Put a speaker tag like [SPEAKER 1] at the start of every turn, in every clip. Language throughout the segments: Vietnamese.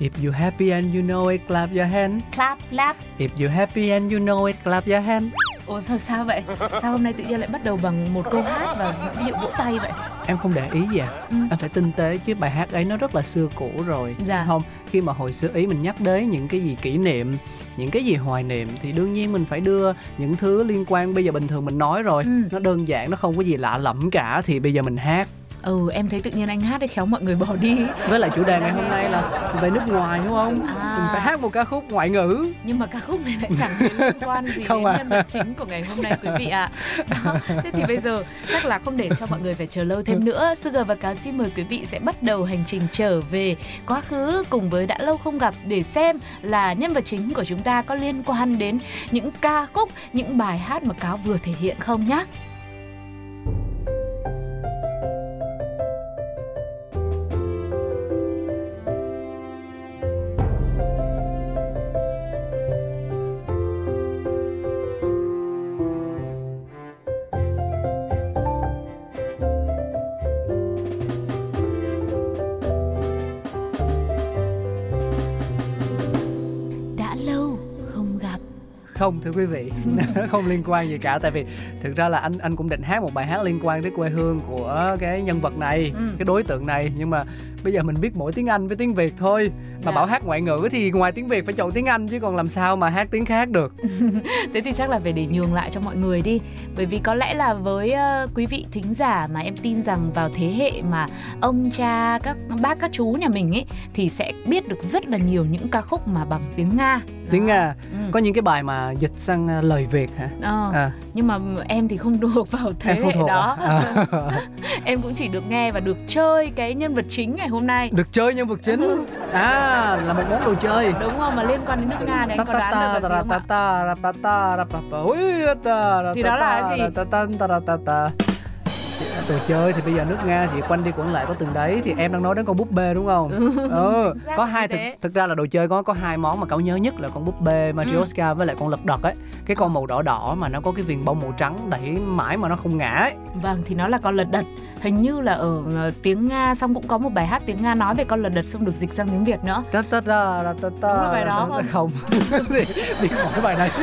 [SPEAKER 1] If you happy and you know it, clap your hand.
[SPEAKER 2] clap clap
[SPEAKER 1] If you happy and you know it, clap your hand.
[SPEAKER 2] ủa sao sao vậy sao hôm nay tự nhiên lại bắt đầu bằng một câu hát và cái điệu vỗ tay vậy
[SPEAKER 1] Em không để ý gì à?
[SPEAKER 2] Ừ.
[SPEAKER 1] Em phải tinh tế chứ bài hát ấy nó rất là xưa cũ rồi.
[SPEAKER 2] Dạ.
[SPEAKER 1] Không, khi mà hồi xưa ý mình nhắc đến những cái gì kỷ niệm, những cái gì hoài niệm thì đương nhiên mình phải đưa những thứ liên quan bây giờ bình thường mình nói rồi.
[SPEAKER 2] Ừ.
[SPEAKER 1] Nó đơn giản, nó không có gì lạ lẫm cả thì bây giờ mình hát.
[SPEAKER 2] Ừ em thấy tự nhiên anh hát để khéo mọi người bỏ đi
[SPEAKER 1] Với lại chủ đề ngày hôm nay là về nước ngoài đúng không?
[SPEAKER 2] À.
[SPEAKER 1] Mình phải hát một ca khúc ngoại ngữ.
[SPEAKER 2] nhưng mà ca khúc này lại chẳng liên quan gì
[SPEAKER 1] Không
[SPEAKER 2] đến
[SPEAKER 1] à.
[SPEAKER 2] nhân vật chính của ngày hôm nay quý vị ạ Đó, thế thì bây giờ chắc là không để cho mọi người phải chờ lâu thêm nữa Sugar và Cáo xin mời quý vị sẽ bắt đầu hành trình trở về quá khứ cùng với đã lâu không gặp để xem là nhân vật chính của chúng ta có liên quan đến những ca khúc những bài hát mà Cáo vừa thể hiện không nhá không
[SPEAKER 1] thưa quý vị nó không liên quan gì cả tại vì thực ra là anh anh cũng định hát một bài hát liên quan tới quê hương của cái nhân vật này
[SPEAKER 2] Ừ.
[SPEAKER 1] cái đối tượng này nhưng mà bây giờ mình biết mỗi tiếng anh với tiếng việt thôi. Mà
[SPEAKER 2] Dạ.
[SPEAKER 1] bảo hát ngoại ngữ thì ngoài tiếng việt phải chọn tiếng anh chứ còn làm sao mà hát tiếng khác được.
[SPEAKER 2] Thế thì chắc là phải để nhường lại cho mọi người đi. Bởi vì có lẽ là với ờ, quý vị thính giả mà em tin rằng vào thế hệ mà ông cha, các bác, các chú nhà mình ấy Thì sẽ biết được rất là nhiều những ca khúc mà bằng tiếng Nga.
[SPEAKER 1] Tiếng nga.
[SPEAKER 2] Ừ.
[SPEAKER 1] có những cái bài mà dịch sang à, lời việt hả?
[SPEAKER 2] Ờ,
[SPEAKER 1] à,
[SPEAKER 2] Nhưng mà em thì không thuộc vào thế hệ
[SPEAKER 1] thuộc
[SPEAKER 2] đó
[SPEAKER 1] à? À.
[SPEAKER 2] Em cũng chỉ được nghe và được chơi cái nhân vật chính ngày hôm nay
[SPEAKER 1] được chơi nhân vật chính à là một món đồ chơi
[SPEAKER 2] Đúng không? Mà liên quan đến nước Nga thì anh có đoán được là gì không ạ? Thì đó là gì?
[SPEAKER 1] Đồ chơi thì bây giờ nước Nga thì quanh đi quẩn lại có từng đấy thì em đang nói đến con búp bê đúng không? Ừ, có hai thực, thực ra là đồ chơi có có hai món mà cậu nhớ nhất là con búp bê Matryoshka với lại con lật đật ấy. Cái con màu đỏ đỏ mà nó có cái viền bông màu trắng đẩy mãi mà nó không ngã ấy.
[SPEAKER 2] Vâng thì nó là con lật đật Hình như là ở ờ, tiếng Nga xong cũng có một bài hát tiếng Nga nói về con lật đật xong được dịch sang tiếng Việt nữa
[SPEAKER 1] Ta ta ta ta ta ta.
[SPEAKER 2] Đúng là bài đó không?
[SPEAKER 1] Không. đi khỏi bài này.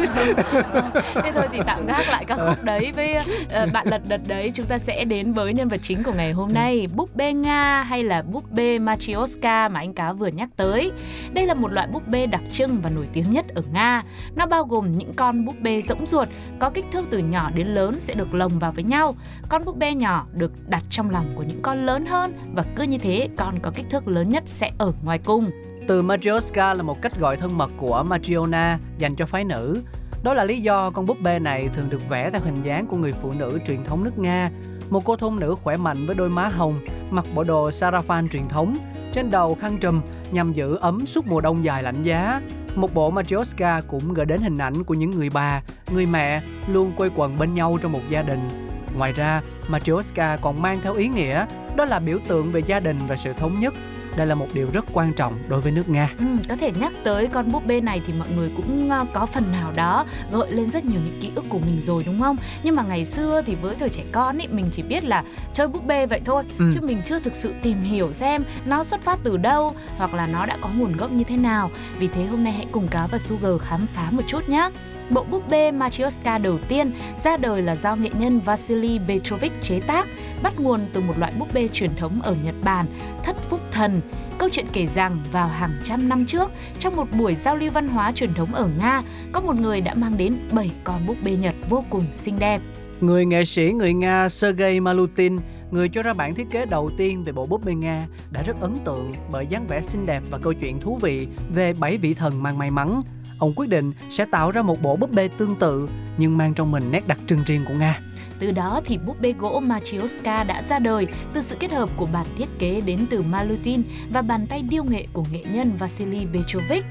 [SPEAKER 2] Thế thôi thì tạm gác lại các khúc đấy với ờ, bạn lật đật đấy Chúng ta sẽ đến với nhân vật chính của ngày hôm nay Búp bê Nga hay là búp bê Matryoshka mà anh Cá vừa nhắc tới Đây là một loại búp bê đặc trưng và nổi tiếng nhất ở Nga Nó bao gồm những con búp bê rỗng ruột Có kích thước từ nhỏ đến lớn sẽ được lồng vào với nhau Con búp bê nhỏ được đặt trong lòng của những con lớn hơn Và cứ như thế con có kích thước lớn nhất sẽ ở ngoài cung
[SPEAKER 1] Từ Matryoshka là một cách gọi thân mật của Matryona dành cho phái nữ. Đó là lý do con búp bê này thường được vẽ theo hình dáng của người phụ nữ truyền thống nước Nga. Một cô thôn nữ khỏe mạnh với đôi má hồng, mặc bộ đồ sarafan truyền thống, trên đầu khăn trùm nhằm giữ ấm suốt mùa đông dài lạnh giá. Một bộ Matryoshka cũng gợi đến hình ảnh của những người bà, người mẹ luôn quây quần bên nhau trong một gia đình. Ngoài ra, Matryoshka còn mang theo ý nghĩa đó là biểu tượng về gia đình và sự thống nhất. Đây là một điều rất quan trọng đối với nước Nga.
[SPEAKER 2] Ừ, có thể nhắc tới con búp bê này thì mọi người cũng ờ, có phần nào đó gợi lên rất nhiều những ký ức của mình rồi đúng không? Nhưng mà ngày xưa thì với thời trẻ con ấy mình chỉ biết là chơi búp bê vậy thôi
[SPEAKER 1] Ừ.
[SPEAKER 2] chứ mình chưa thực sự tìm hiểu xem nó xuất phát từ đâu hoặc là nó đã có nguồn gốc như thế nào. Vì thế hôm nay hãy cùng Cá và Sugar khám phá một chút nhé. Bộ búp bê Matryoshka đầu tiên ra đời là do nghệ nhân Vasily Petrovich chế tác, bắt nguồn từ một loại búp bê truyền thống ở Nhật Bản, Thất Phúc Thần. Câu chuyện kể rằng vào hàng trăm năm trước, trong một buổi giao lưu văn hóa truyền thống ở Nga, có một người đã mang đến 7 con búp bê Nhật vô cùng xinh đẹp.
[SPEAKER 1] Người nghệ sĩ người Nga Sergei Malutin, người cho ra bản thiết kế đầu tiên về bộ búp bê Nga, đã rất ấn tượng bởi dáng vẻ xinh đẹp và câu chuyện thú vị về bảy vị thần mang may mắn. Ông quyết định sẽ tạo ra một bộ búp bê tương tự nhưng mang trong mình nét đặc trưng riêng của Nga.
[SPEAKER 2] Từ đó thì búp bê gỗ Matryoshka đã ra đời từ sự kết hợp của bản thiết kế đến từ Malutin và bàn tay điêu nghệ của nghệ nhân Vasily Petrovich.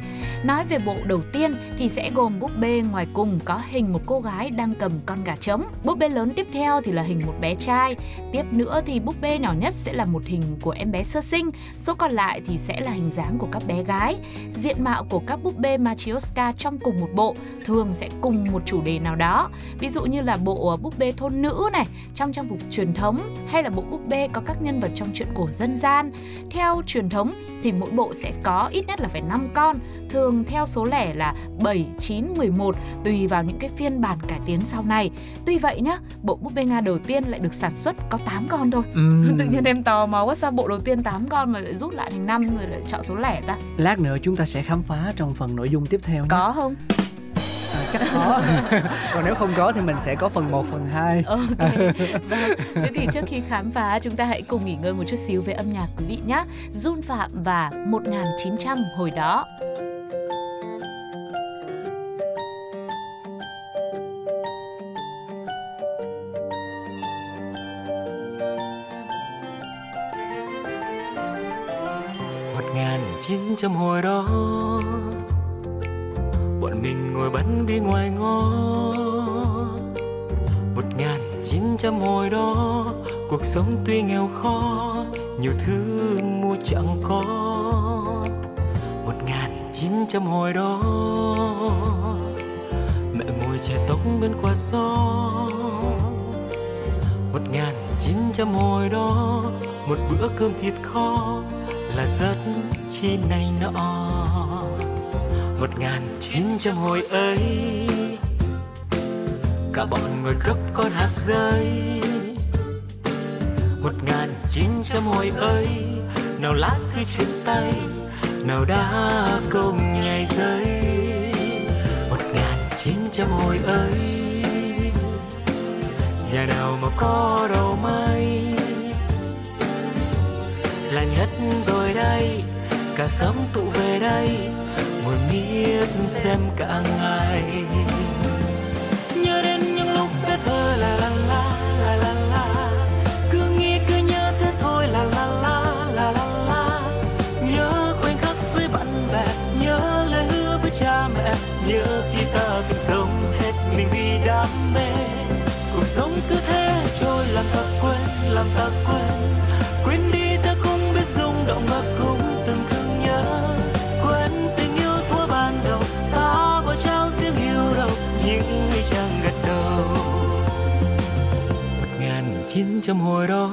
[SPEAKER 2] Nói về bộ đầu tiên thì sẽ gồm búp bê ngoài cùng có hình một cô gái đang cầm con gà trống. Búp bê lớn tiếp theo thì là hình một bé trai. Tiếp nữa thì búp bê nhỏ nhất sẽ là một hình của em bé sơ sinh. Số còn lại thì sẽ là hình dáng của các bé gái. Diện mạo của các búp bê Matryoshka trong cùng một bộ thường sẽ cùng một chủ đề nào đó. Ví dụ như là bộ búp bê thôn nữ này trong trang phục truyền thống hay là bộ búp bê có các nhân vật trong truyện cổ dân gian. Theo truyền thống thì mỗi bộ sẽ có ít nhất là phải 5 con, thường theo số lẻ là 7, 9, 11 tùy vào những cái phiên bản cải tiến sau này. Tuy vậy nhá, bộ búp bê Nga đầu tiên lại được sản xuất có 8 con thôi.
[SPEAKER 1] Ừm.
[SPEAKER 2] Tự nhiên em tò mò quá sao bộ đầu tiên 8 con mà lại rút lại thành 5 rồi lại chọn số lẻ ta.
[SPEAKER 1] Lát nữa chúng ta sẽ khám phá trong phần nội dung tiếp theo nhé.
[SPEAKER 2] Có không?
[SPEAKER 1] Chắc có. Còn nếu không có thì mình sẽ có phần 1, phần 2.
[SPEAKER 2] Ok. Vâng. Thế thì trước khi khám phá chúng ta hãy cùng nghỉ ngơi một chút xíu về âm nhạc quý vị nhé. Jun Phạm và 1900 hồi đó.
[SPEAKER 3] một ngàn chín trăm hồi đó ngồi bắn bi ngoài ngõ. Một ngàn chín trăm hồi đó, cuộc sống tuy nghèo khó, nhiều thứ mua chẳng có. Một ngàn chín trăm hồi đó, mẹ ngồi che tóc bên qua gió một ngàn chín trăm hồi đó, một bữa cơm thịt kho là rất chi này nọ một ngàn chín trăm hồi ấy. Cả bọn ngồi cấp con hạt rơi một ngàn chín trăm hồi ấy, nào lá thư chuyển tay, nào đã công nhảy rơi. một ngàn chín trăm hồi ấy, nhà nào mà có đầu mây? Là nhất rồi đây, cả xóm tụ về đây miết xem cả ngày. Nhớ đến những lúc bé thơ là la la la la la. Cứ nghĩ, cứ nhớ thế thôi là la la la la la. Nhớ khoảnh khắc với bạn bè, nhớ lời hứa với cha mẹ. Nhớ khi ta từng sống hết mình vì đam mê. Cuộc sống cứ thế trôi, làm ta quên, làm ta quên quên. Ngàn chín trăm hồi đó.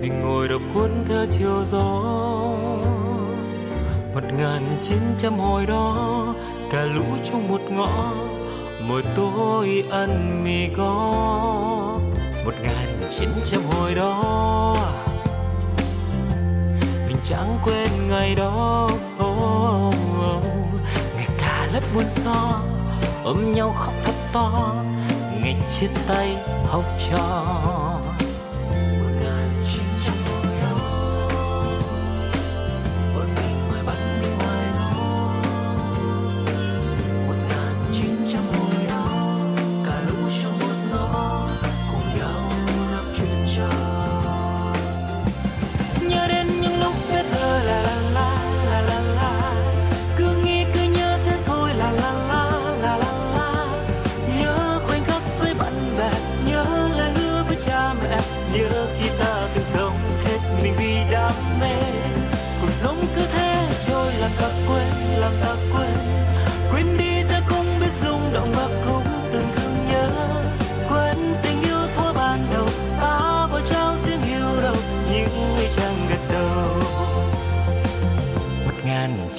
[SPEAKER 3] Mình ngồi đọc cuốn theo chiều gió. Một ngàn chín trăm hồi đó cả lũ chung một ngõ. Mỗi tối ăn mì có một ngàn chín trăm hồi đó mình chẳng quên ngày đó. Oh, oh. ngày ta lớp buồn so ôm nhau khóc thật to ngày chia tay học trò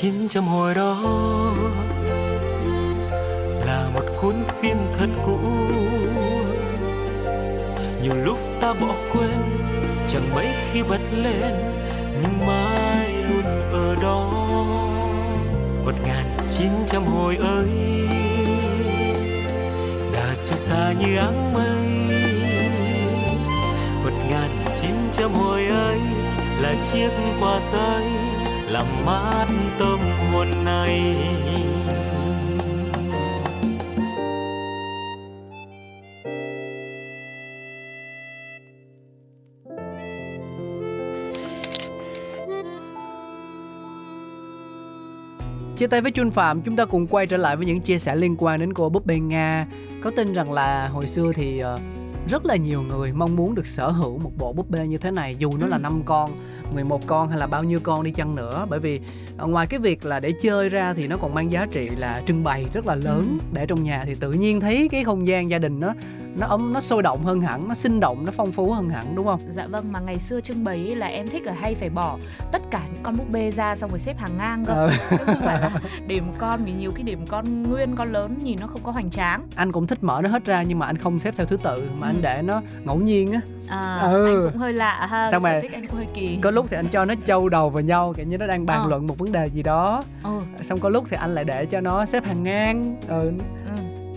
[SPEAKER 3] 900 hồi đó là một cuốn phim thật cũ. Nhiều lúc ta bỏ quên, chẳng mấy khi bật lên, nhưng mãi luôn ở đó. Một ngàn chín trăm hồi ơi đã cho xa như áng mây. Một ngàn chín trăm hồi ơi là chiếc quà giấy làm mát tâm hồn này
[SPEAKER 1] Chia tay với Chun Phạm, chúng ta cùng quay trở lại với những chia sẻ liên quan đến cô búp bê Nga. Có tin rằng là hồi xưa thì ờ, rất là nhiều người mong muốn được sở hữu một bộ búp bê như thế này dù nó là năm con 11 con hay là bao nhiêu con đi chăng nữa bởi vì ờ, ngoài cái việc là để chơi ra thì nó còn mang giá trị là trưng bày rất là lớn ừ. để trong nhà thì tự nhiên thấy cái không gian gia đình nó nó ấm nó sôi động hơn hẳn nó sinh động nó phong phú hơn hẳn đúng không
[SPEAKER 2] dạ vâng mà ngày xưa trưng bày là em thích là hay phải bỏ tất cả những con búp bê ra xong rồi xếp hàng ngang cơ ừ. chứ không phải là điểm con vì nhiều cái điểm con nguyên con lớn nhìn nó không có hoành tráng
[SPEAKER 1] anh cũng thích mở nó hết ra nhưng mà anh không xếp theo thứ tự mà ừ. anh để nó ngẫu nhiên á
[SPEAKER 2] à, ừ. anh cũng hơi lạ ha xong rồi thích anh cũng hơi kỳ
[SPEAKER 1] có lúc thì anh cho nó châu đầu vào nhau kiểu như nó đang bàn ờ. luận một vấn đề gì đó ừ. xong có lúc thì anh lại để cho nó xếp hàng ngang ừ.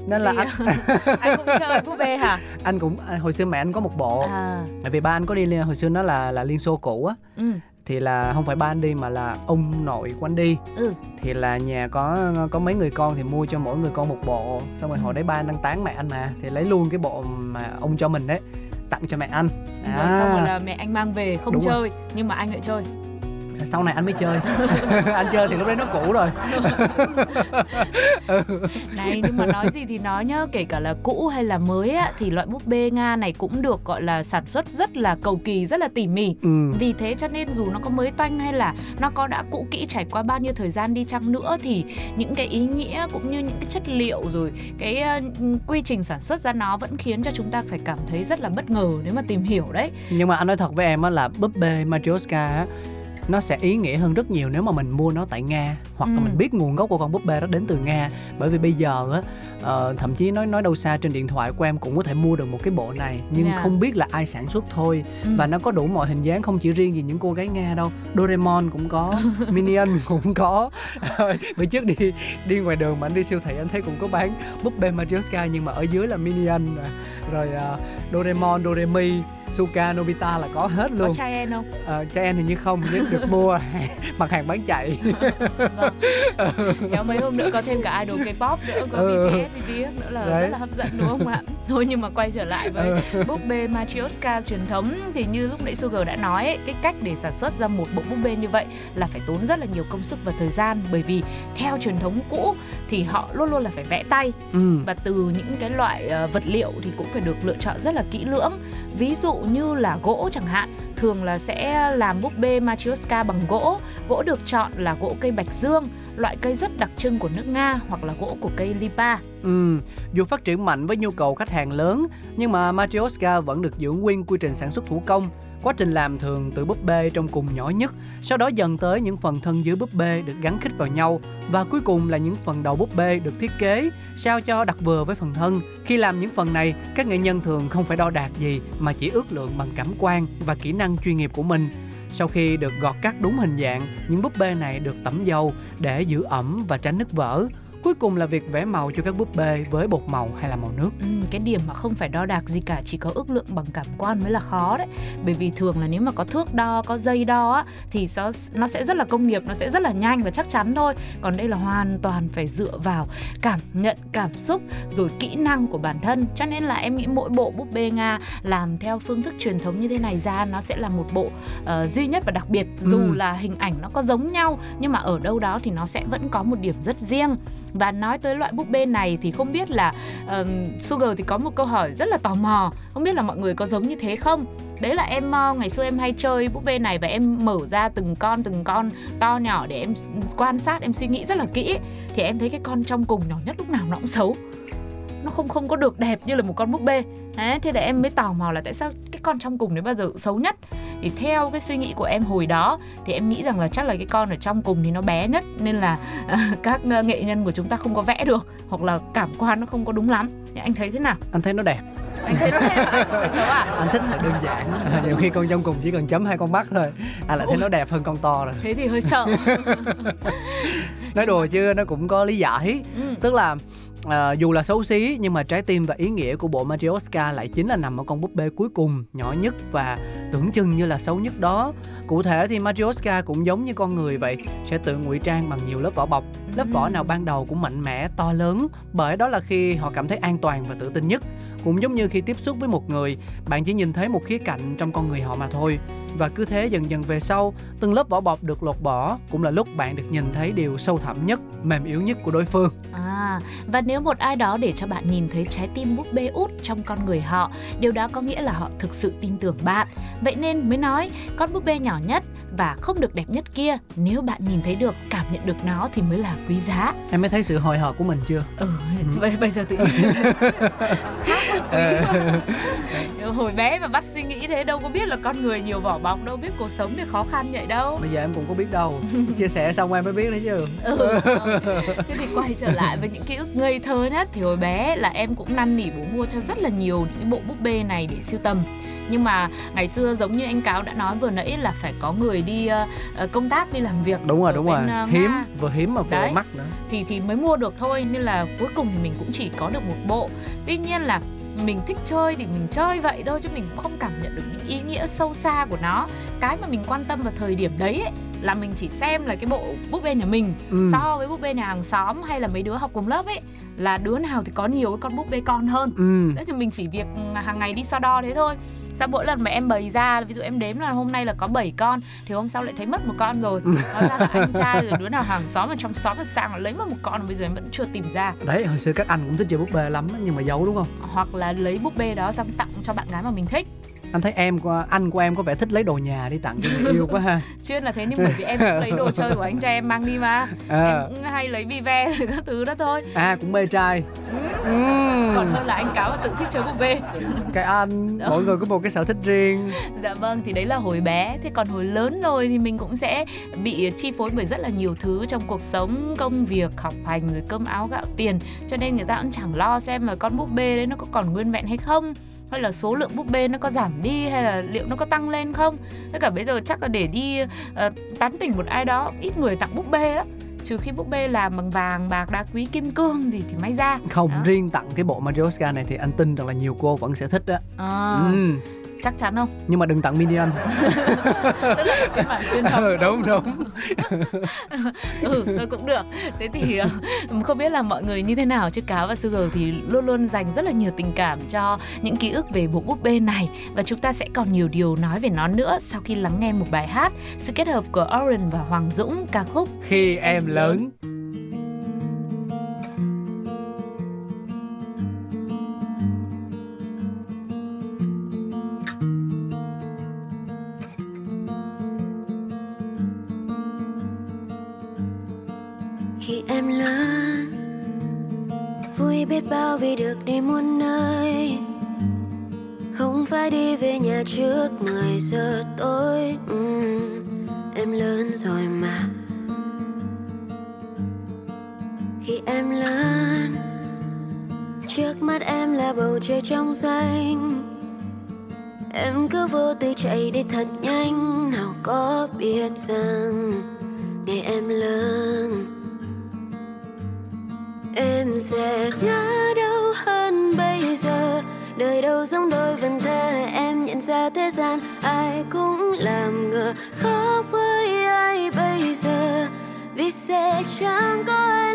[SPEAKER 2] Nên là anh anh cũng chơi búp bê hả
[SPEAKER 1] anh cũng à, hồi xưa mẹ anh có một bộ à. tại vì ba anh có đi hồi xưa nó là là liên xô cũ á ừ thì là không phải ba anh đi mà là ông nội của anh đi ừ. thì là nhà có có mấy người con thì mua cho mỗi người con một bộ xong rồi ừ. hồi đấy ba anh đang tán mẹ anh mà thì lấy luôn cái bộ mà ông cho mình đấy tặng cho mẹ anh
[SPEAKER 2] à. rồi xong rồi là mẹ anh mang về không Đúng chơi rồi. nhưng mà anh lại chơi
[SPEAKER 1] sau này anh mới chơi. Anh chơi thì lúc đấy nó cũ rồi.
[SPEAKER 2] Này nhưng mà nói gì thì nói nhá kể cả là cũ hay là mới á thì loại búp bê nga này cũng được gọi là sản xuất rất là cầu kỳ rất là tỉ mỉ. Ừ. vì thế cho nên dù nó có mới toanh hay là nó có đã cũ kỹ trải qua bao nhiêu thời gian đi chăng nữa thì những cái ý nghĩa cũng như những cái chất liệu rồi cái uh, quy trình sản xuất ra nó vẫn khiến cho chúng ta phải cảm thấy rất là bất ngờ nếu mà tìm hiểu đấy.
[SPEAKER 1] Nhưng mà anh nói thật với em á là búp bê Matryoshka á nó sẽ ý nghĩa hơn rất nhiều nếu mà mình mua nó tại nga hoặc ừ. là mình biết nguồn gốc của con búp bê đó đến từ nga bởi vì bây giờ á uh, thậm chí nói nói đâu xa trên điện thoại của em cũng có thể mua được một cái bộ này nhưng yeah. Dạ. không biết là ai sản xuất thôi ừ. và nó có đủ mọi hình dáng không chỉ riêng gì những cô gái nga đâu Doraemon cũng có Minion cũng có bữa trước đi đi ngoài đường mà anh đi siêu thị anh thấy cũng có bán búp bê Matryoshka nhưng mà ở dưới là Minion rồi uh, Doraemon Doremi Suka Nobita là có hết luôn
[SPEAKER 2] có chai en không
[SPEAKER 1] ờ, chai en thì như không nhưng được mua mặt hàng bán chạy
[SPEAKER 2] vâng. mấy hôm nữa có thêm cả idol K-pop nữa có ừ. BTS BTS nữa là Đấy. rất là hấp dẫn đúng không ạ thôi nhưng mà quay trở lại với ừ. búp bê Matryoshka truyền thống thì như lúc nãy Sugar đã nói ấy, cái cách để sản xuất ra một bộ búp bê như vậy là phải tốn rất là nhiều công sức và thời gian bởi vì theo truyền thống cũ thì họ luôn luôn là phải vẽ tay ừ. và từ những cái loại uh, vật liệu thì cũng phải được lựa chọn rất là kỹ lưỡng ví dụ như là gỗ chẳng hạn, thường là sẽ làm búp bê Matryoshka bằng gỗ gỗ được chọn là gỗ cây bạch dương, loại cây rất đặc trưng của nước Nga hoặc là gỗ của cây Lipa.
[SPEAKER 1] Ừ, dù phát triển mạnh với nhu cầu khách hàng lớn, nhưng mà Matryoshka vẫn được giữ nguyên quy trình sản xuất thủ công. Quá trình làm thường từ búp bê trong cùng nhỏ nhất, sau đó dần tới những phần thân dưới búp bê được gắn khít vào nhau và cuối cùng là những phần đầu búp bê được thiết kế sao cho đặt vừa với phần thân. Khi làm những phần này, các nghệ nhân thường không phải đo đạc gì mà chỉ ước lượng bằng cảm quan và kỹ năng chuyên nghiệp của mình. Sau khi được gọt cắt đúng hình dạng, những búp bê này được tẩm dầu để giữ ẩm và tránh nứt vỡ. Cuối cùng là việc vẽ màu cho các búp bê với bột màu hay là màu nước.
[SPEAKER 2] Ừ, cái điểm mà không phải đo đạc gì cả, chỉ có ước lượng bằng cảm quan mới là khó đấy. Bởi vì thường là nếu mà có thước đo, có dây đo á, thì nó, nó sẽ rất là công nghiệp, nó sẽ rất là nhanh và chắc chắn thôi. Còn đây là hoàn toàn phải dựa vào cảm nhận, cảm xúc rồi kỹ năng của bản thân. Cho nên là em nghĩ mỗi bộ búp bê Nga làm theo phương thức truyền thống như thế này ra nó sẽ là một bộ uh, duy nhất và đặc biệt. Dù ừ. là hình ảnh nó có giống nhau nhưng mà ở đâu đó thì nó sẽ vẫn có một điểm rất riêng và nói tới loại búp bê này thì không biết là um, Sugar thì có một câu hỏi rất là tò mò. Không biết là mọi người có giống như thế không? Đấy là em ờ, ngày xưa em hay chơi búp bê này và em mở ra từng con từng con to nhỏ để em quan sát em suy nghĩ rất là kỹ. Thì em thấy cái con trong cùng nhỏ nhất lúc nào nó cũng xấu. Nó không không có được đẹp như là một con búp bê. Đấy, thế để em mới tò mò là tại sao cái con trong cùng đấy bao giờ xấu nhất? Thì theo cái suy nghĩ của em hồi đó thì em nghĩ rằng là chắc là cái con ở trong cùng thì nó bé nhất nên là uh, các uh, nghệ nhân của chúng ta không có vẽ được hoặc là cảm quan nó không có đúng lắm. Thì anh thấy thế nào?
[SPEAKER 1] Anh thấy nó đẹp.
[SPEAKER 2] Anh thấy nó đẹp à? anh xấu à?
[SPEAKER 1] Anh thích sự đơn giản. Nhiều khi con trong cùng chỉ cần chấm hai con mắt thôi. Anh lại thấy nó đẹp hơn con to rồi.
[SPEAKER 2] Thế thì hơi sợ
[SPEAKER 1] nói đùa chứ nó cũng có lý giải ừ. tức là À, dù là xấu xí nhưng mà trái tim và ý nghĩa của bộ Matryoshka lại chính là nằm ở con búp bê cuối cùng, nhỏ nhất và tưởng chừng như là xấu nhất đó. Cụ thể thì Matryoshka cũng giống như con người vậy, sẽ tự ngụy trang bằng nhiều lớp vỏ bọc. Lớp vỏ nào ban đầu cũng mạnh mẽ, to lớn, bởi đó là khi họ cảm thấy an toàn và tự tin nhất cũng giống như khi tiếp xúc với một người bạn chỉ nhìn thấy một khía cạnh trong con người họ mà thôi và cứ thế dần dần về sau từng lớp vỏ bọc được lột bỏ cũng là lúc bạn được nhìn thấy điều sâu thẳm nhất mềm yếu nhất của đối phương
[SPEAKER 2] À, và nếu một ai đó để cho bạn nhìn thấy trái tim búp bê út trong con người họ, điều đó có nghĩa là họ thực sự tin tưởng bạn. Vậy nên mới nói, con búp bê nhỏ nhất và không được đẹp nhất kia, nếu bạn nhìn thấy được, cảm nhận được nó thì mới là quý giá.
[SPEAKER 1] em mới thấy sự hồi hộp của mình chưa
[SPEAKER 2] Ừ, bây, bây giờ tự nhiên quý. Hồi bé mà bắt suy nghĩ thế đâu có biết là con người nhiều vỏ bọc đâu biết cuộc sống thì khó khăn vậy đâu.
[SPEAKER 1] bây giờ em cũng có biết đâu chia sẻ xong em mới biết đấy chứ
[SPEAKER 2] ừ. thế thì quay trở lại với những ký ức ngây thơ nhất thì hồi bé là em cũng năn nỉ bố mua cho rất là nhiều những cái bộ búp bê này để sưu tầm nhưng mà ngày xưa giống như anh cáo đã nói vừa nãy là phải có người đi uh, công tác đi làm việc
[SPEAKER 1] đúng rồi đúng
[SPEAKER 2] bên,
[SPEAKER 1] rồi
[SPEAKER 2] uh,
[SPEAKER 1] hiếm
[SPEAKER 2] Nga.
[SPEAKER 1] vừa hiếm mà vừa
[SPEAKER 2] Đấy.
[SPEAKER 1] mắc nữa.
[SPEAKER 2] Thì thì mới mua được thôi nên là cuối cùng thì mình cũng chỉ có được một bộ. Tuy nhiên là mình thích chơi thì mình chơi vậy thôi chứ mình cũng không cảm nhận được những ý nghĩa sâu xa của nó. Cái mà mình quan tâm vào thời điểm đấy ấy, là mình chỉ xem là cái bộ búp bê nhà mình.
[SPEAKER 1] Ừ.
[SPEAKER 2] so với búp bê nhà hàng xóm hay là mấy đứa học cùng lớp ấy là đứa nào thì có nhiều cái con búp bê con hơn.
[SPEAKER 1] Ừ.
[SPEAKER 2] Đấy thì mình chỉ việc hàng ngày đi so đo thế thôi. Sau mỗi lần mà em bày ra ví dụ em đếm là hôm nay là có 7 con thì hôm sau lại thấy mất một con rồi.
[SPEAKER 1] Ừ.
[SPEAKER 2] hóa ra là anh trai rồi đứa nào hàng xóm ở trong xóm mà sang là lấy mất một con bây giờ em vẫn chưa tìm ra.
[SPEAKER 1] Đấy hồi xưa các anh cũng thích chơi búp bê lắm nhưng mà giấu đúng không?
[SPEAKER 2] Hoặc là lấy búp bê đó xong tặng cho bạn gái mà mình thích
[SPEAKER 1] anh thấy em của anh của em có vẻ thích lấy đồ nhà đi tặng cho người yêu quá ha.
[SPEAKER 2] Chuyên là thế nhưng bởi vì em cũng lấy đồ chơi của anh trai em mang đi mà.
[SPEAKER 1] À,
[SPEAKER 2] em cũng hay lấy bi ve các thứ đó thôi.
[SPEAKER 1] À cũng mê trai. Ừ.
[SPEAKER 2] còn hơn là anh cáo tự thích chơi búp bê.
[SPEAKER 1] Cái anh mỗi người có một cái sở thích riêng.
[SPEAKER 2] Dạ vâng, thì đấy là hồi bé. Thế còn hồi lớn rồi thì mình cũng sẽ bị chi phối bởi rất là nhiều thứ trong cuộc sống, công việc, học hành, rồi cơm áo gạo tiền. Cho nên người ta cũng chẳng lo xem là con búp bê đấy nó có còn nguyên vẹn hay không hay là số lượng búp bê nó có giảm đi hay là liệu nó có tăng lên không? Tất cả bây giờ chắc là để đi uh, tán tỉnh một ai đó ít người tặng búp bê đó trừ khi búp bê làm bằng vàng bạc đá quý kim cương gì thì may ra.
[SPEAKER 1] Không
[SPEAKER 2] Đó.
[SPEAKER 1] riêng tặng cái bộ Oscar này thì anh tin rằng là nhiều cô vẫn sẽ thích đó
[SPEAKER 2] à,
[SPEAKER 1] ừ.
[SPEAKER 2] Chắc chắn không?
[SPEAKER 1] Nhưng mà đừng tặng minion.
[SPEAKER 2] Tức là cái bản chuyên hợp
[SPEAKER 1] ừ, đúng đúng.
[SPEAKER 2] Ừ thôi cũng được. Thế thì ờ, không biết là mọi người như thế nào chứ cáo và sugar thì luôn luôn dành rất là nhiều tình cảm cho những ký ức về bộ búp bê này. Và chúng ta sẽ còn nhiều điều nói về nó nữa sau khi lắng nghe một bài hát sự kết hợp của Oren và Hoàng Dũng ca khúc
[SPEAKER 1] khi em lớn
[SPEAKER 4] đi về nhà trước 10 giờ tối uhm, em lớn rồi mà. Khi em lớn trước mắt em là bầu trời trong xanh. Em cứ vô tư chạy đi thật nhanh nào có biết rằng ngày em lớn em sẽ ngã đâu hơn bây đời đâu giống đôi vần thơ, em nhận ra thế gian ai cũng làm ngờ. Khó với ai bây giờ? Vì sẽ chẳng có ai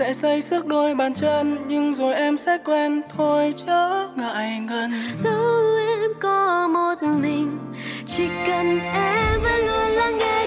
[SPEAKER 4] Sẽ
[SPEAKER 5] xây sức đôi bàn chân, nhưng rồi em sẽ quen. Thôi chớ ngại ngần.
[SPEAKER 4] Dẫu em có một mình, chỉ cần em vẫn luôn lắng nghe.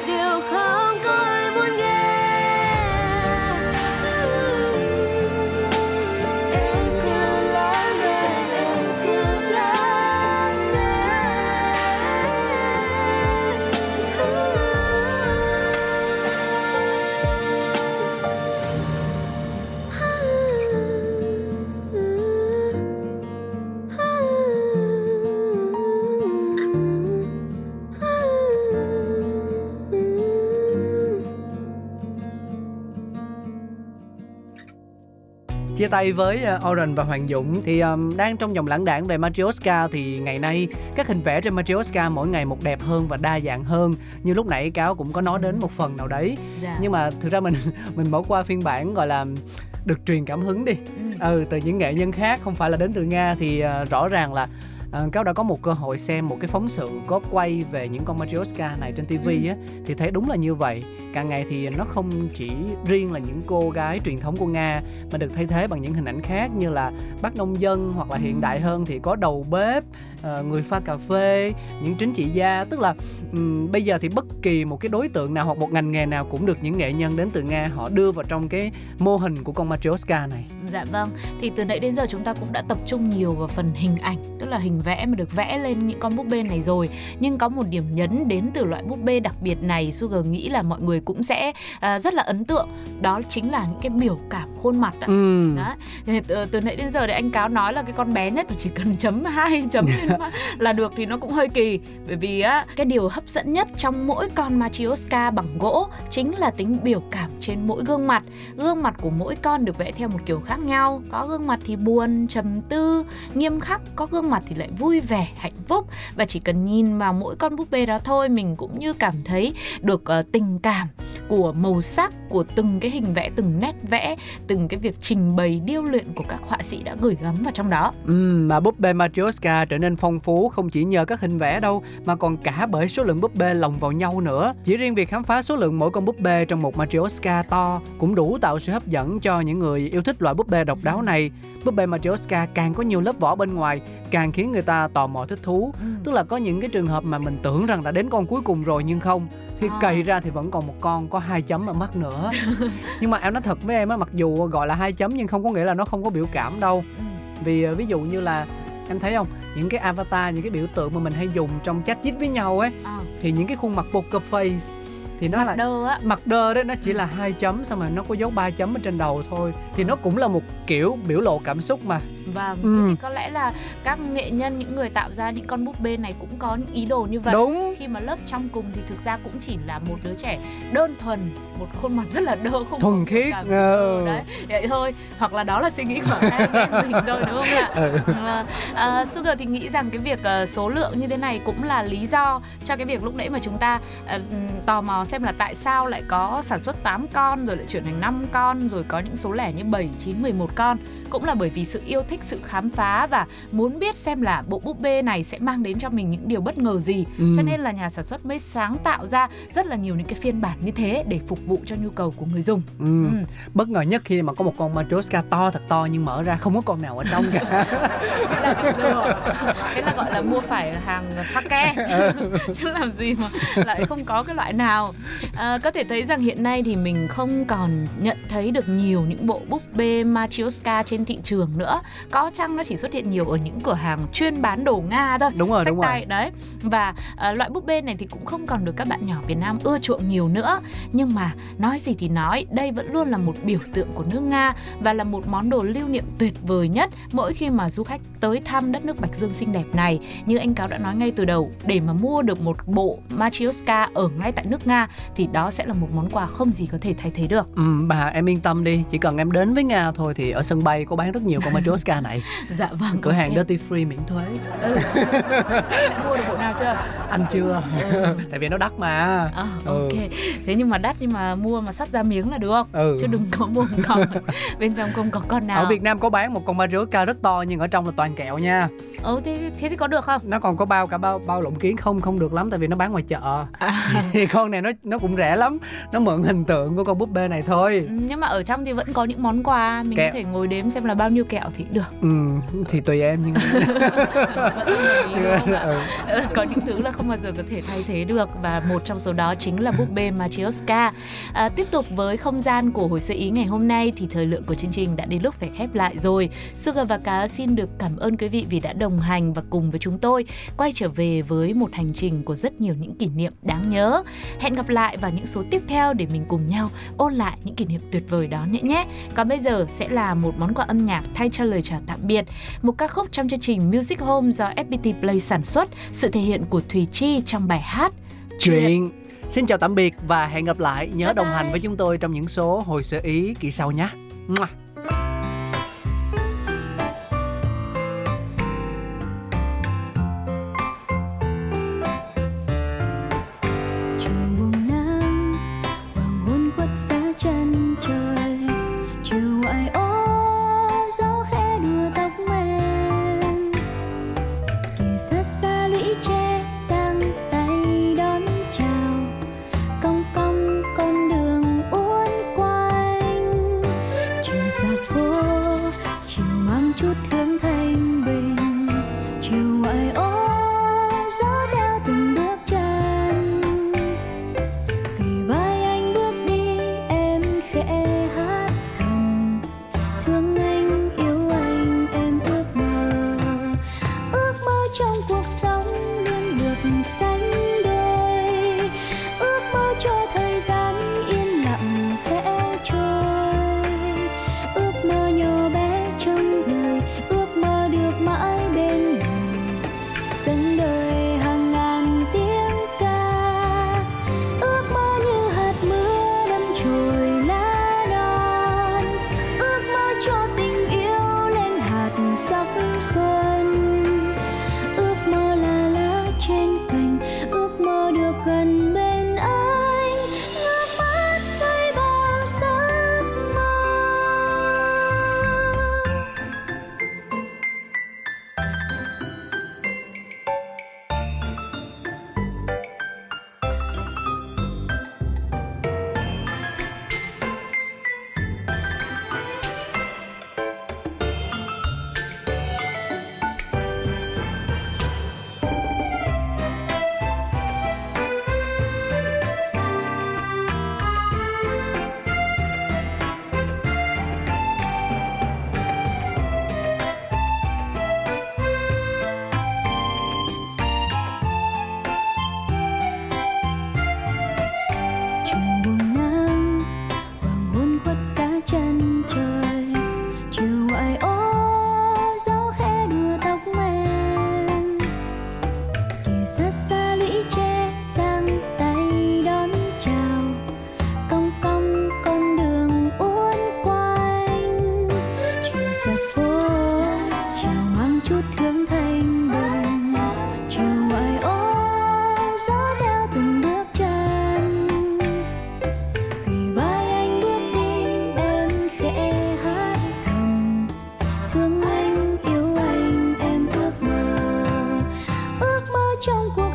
[SPEAKER 1] Chia tay với uh, Orange và Hoàng Dũng thì um, đang trong dòng lãng đảng về Matryoshka thì ngày nay các hình vẽ trên Matryoshka mỗi ngày một đẹp hơn và đa dạng hơn như lúc nãy cáo cũng có nói đến một phần nào đấy
[SPEAKER 2] Dạ.
[SPEAKER 1] nhưng mà thực ra mình mình bỏ qua phiên bản gọi là được truyền cảm hứng đi
[SPEAKER 2] Ừ.
[SPEAKER 1] ừ từ những nghệ nhân khác không phải là đến từ nga thì uh, rõ ràng là uh, cáo đã có một cơ hội xem một cái phóng sự có quay về những con Matryoshka này trên TV
[SPEAKER 2] Ừ.
[SPEAKER 1] á thì thấy đúng là như vậy càng ngày thì nó không chỉ riêng là những cô gái truyền thống của nga mà được thay thế bằng những hình ảnh khác như là bác nông dân hoặc là hiện
[SPEAKER 2] Ừ.
[SPEAKER 1] đại hơn thì có đầu bếp ờ, người pha cà phê những chính trị gia tức là ừm, bây giờ thì bất kỳ một cái đối tượng nào hoặc một ngành nghề nào cũng được những nghệ nhân đến từ nga họ đưa vào trong cái mô hình của con Matryoshka này
[SPEAKER 2] Dạ vâng, thì từ nãy đến giờ chúng ta cũng đã tập trung nhiều vào phần hình ảnh, tức là hình vẽ mà được vẽ lên những con búp bê này rồi. Nhưng có một điểm nhấn đến từ loại búp bê đặc biệt này, Sugar nghĩ là mọi người cũng sẽ à, rất là ấn tượng. Đó chính là những cái biểu cảm khuôn mặt ạ.
[SPEAKER 1] ừ.
[SPEAKER 2] Đó. Thì từ, từ nãy đến giờ thì anh cáo nói là cái con bé nhất chỉ cần chấm hai chấm lên là được thì nó cũng hơi kỳ bởi vì á cái điều hấp dẫn nhất trong mỗi con Matryoshka bằng gỗ chính là tính biểu cảm trên mỗi gương mặt. Gương mặt của mỗi con được vẽ theo một kiểu khác nhau có gương mặt thì buồn trầm tư nghiêm khắc có gương mặt thì lại vui vẻ hạnh phúc. Và chỉ cần nhìn vào mỗi con búp bê đó thôi mình cũng như cảm thấy được uh, tình cảm của màu sắc của từng cái hình vẽ từng nét vẽ từng cái việc trình bày điêu luyện của các họa sĩ đã gửi gắm vào trong đó.
[SPEAKER 1] Ừ mà búp bê Matryoshka trở nên phong phú không chỉ nhờ các hình vẽ đâu mà còn cả bởi số lượng búp bê lồng vào nhau nữa. Chỉ riêng việc khám phá số lượng mỗi con búp bê trong một Matryoshka to cũng đủ tạo sự hấp dẫn cho những người yêu thích loại búp bê độc đáo này. Búp bê Matryoshka càng có nhiều lớp vỏ bên ngoài càng khiến người ta tò mò thích thú.
[SPEAKER 2] Ừ.
[SPEAKER 1] Tức là có những cái trường hợp mà mình tưởng rằng đã đến con cuối cùng rồi nhưng không. Khi
[SPEAKER 2] À.
[SPEAKER 1] cày ra thì vẫn còn một con có hai chấm ở mắt nữa. nhưng mà em nói thật với em á, mặc dù gọi là hai chấm nhưng không có nghĩa là nó không có biểu cảm đâu
[SPEAKER 2] Ừ.
[SPEAKER 1] vì ờ, ví dụ như là em thấy không? Những cái avatar những cái biểu tượng mà mình hay dùng trong chat chít với nhau ấy
[SPEAKER 2] Ờ,
[SPEAKER 1] thì những cái khuôn mặt poker face thì nó
[SPEAKER 2] mặt
[SPEAKER 1] là
[SPEAKER 2] đơ á.
[SPEAKER 1] mặt đơ đấy nó chỉ là hai chấm xong rồi nó có dấu ba chấm ở trên đầu thôi. Thì nó cũng là một kiểu biểu lộ cảm xúc mà
[SPEAKER 2] Vâng,
[SPEAKER 1] Ừ.
[SPEAKER 2] thì có lẽ là các nghệ nhân, những người tạo ra những con búp bê này cũng có những ý đồ như vậy.
[SPEAKER 1] đúng
[SPEAKER 2] Khi mà lớp trong cùng thì thực ra cũng chỉ là một đứa trẻ đơn thuần, một khuôn mặt rất là đơ không
[SPEAKER 1] Thuần khiết, ờ.
[SPEAKER 2] Ừ, đấy, vậy thôi. Hoặc là đó là suy nghĩ của hai em mình thôi đúng không ạ?
[SPEAKER 1] Ừ.
[SPEAKER 2] À, à, Sugar thì nghĩ rằng cái việc ờ, số lượng như thế này cũng là lý do cho cái việc lúc nãy mà chúng ta ờ, tò mò xem là tại sao lại có sản xuất 8 con rồi lại chuyển thành 5 con rồi có những số lẻ như 7, 9, 11 con cũng là bởi vì sự yêu thích sự khám phá và muốn biết xem là bộ búp bê này sẽ mang đến cho mình những điều bất ngờ gì.
[SPEAKER 1] Ừ.
[SPEAKER 2] cho nên là nhà sản xuất mới sáng tạo ra rất là nhiều những cái phiên bản như thế để phục vụ cho nhu cầu của người dùng.
[SPEAKER 1] Ừ.
[SPEAKER 2] Ừ.
[SPEAKER 1] bất ngờ nhất khi mà có một con Matryoshka to thật to nhưng mở ra không có con nào ở trong cả.
[SPEAKER 2] Thế là gọi là mua phải hàng ke. Chứ làm gì mà lại không có cái loại nào. À, có thể thấy rằng hiện nay thì mình không còn nhận thấy được nhiều những bộ búp bê Matryoshka trên thị trường nữa có chăng nó chỉ xuất hiện nhiều ở những cửa hàng chuyên bán đồ Nga thôi
[SPEAKER 1] đúng rồi
[SPEAKER 2] sách
[SPEAKER 1] đúng rồi.
[SPEAKER 2] tay đấy. Và à, loại búp bê này thì cũng không còn được các bạn nhỏ Việt Nam ưa chuộng nhiều nữa. Nhưng mà nói gì thì nói đây vẫn luôn là một biểu tượng của nước Nga và là một món đồ lưu niệm tuyệt vời nhất mỗi khi mà du khách tới thăm đất nước Bạch Dương xinh đẹp này. Như anh cáo đã nói ngay từ đầu để mà mua được một bộ Matryoshka ở ngay tại nước Nga thì đó sẽ là một món quà không gì có thể thay thế được.
[SPEAKER 1] Ừ, bà em yên tâm đi. Chỉ cần em đến với nga thôi thì ở sân bay có bán rất nhiều con Matryoshka
[SPEAKER 6] ca này.
[SPEAKER 2] Dạ vâng
[SPEAKER 6] cửa hàng
[SPEAKER 2] ok.
[SPEAKER 6] Dirty Free miễn thuế.
[SPEAKER 2] Ừ. Đã mua được bộ nào chưa?
[SPEAKER 6] Anh chưa?
[SPEAKER 2] Ừ.
[SPEAKER 6] tại vì nó đắt mà. Ừ.
[SPEAKER 2] ok. Thế nhưng mà đắt nhưng mà mua mà sắt ra miếng là được.
[SPEAKER 6] Ừ.
[SPEAKER 2] chứ đừng có mua một con. Bên trong không có con nào.
[SPEAKER 6] Ở Việt Nam có bán một con Matryoshka rất to nhưng ở trong là toàn kẹo nha.
[SPEAKER 2] Ừ thế, thế thì có được không?
[SPEAKER 6] Nó còn có bao cả bao bao lộn kiến. Không không được lắm tại vì nó bán ngoài chợ.
[SPEAKER 2] À,
[SPEAKER 6] thì con này nó nó cũng rẻ lắm. Nó mượn hình tượng của con búp bê này thôi.
[SPEAKER 2] Ừ, nhưng mà ở trong thì vẫn có những món quà. Mình
[SPEAKER 6] Kẹo.
[SPEAKER 2] có thể ngồi đếm xem là bao nhiêu kẹo thì được
[SPEAKER 6] ừ thì tùy em nhưng ừ.
[SPEAKER 2] Ờ, có những thứ là không bao giờ có thể thay thế được và một trong số đó chính là búp bê Matryoshka. À, tiếp tục với không gian của hồi sơ ý ngày hôm nay thì thời lượng của chương trình đã đến lúc phải khép lại rồi. Sugar và Cá xin được cảm ơn quý vị vì đã đồng hành và cùng với chúng tôi quay trở về với một hành trình của rất nhiều những kỷ niệm đáng nhớ. Hẹn gặp lại vào những số tiếp theo để mình cùng nhau ôn lại những kỷ niệm tuyệt vời đó nữa nhé. Còn bây giờ sẽ là một món quà âm nhạc thay cho lời chào tạm biệt. Một ca khúc trong chương trình Music Home do FPT Play sản xuất, sự thể hiện của Thùy Chi trong bài hát
[SPEAKER 6] chuyện. Xin chào tạm biệt và hẹn gặp lại. Nhớ
[SPEAKER 2] Bye
[SPEAKER 6] đồng
[SPEAKER 2] bye.
[SPEAKER 6] hành với chúng tôi trong những số hồi sơ ý kỳ sau nhé
[SPEAKER 7] ước mơ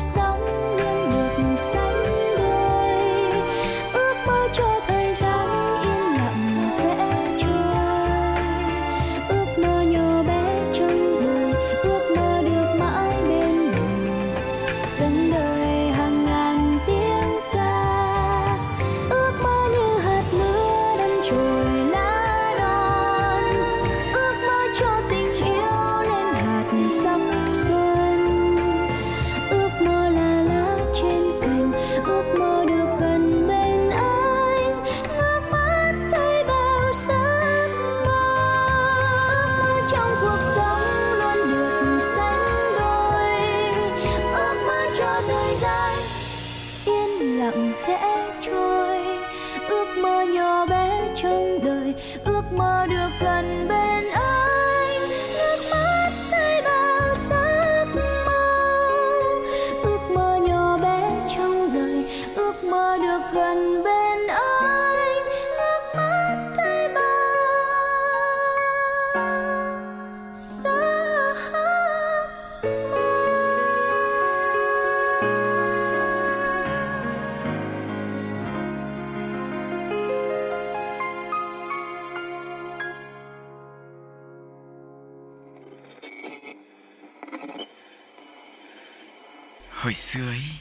[SPEAKER 8] Hồi xưa ấy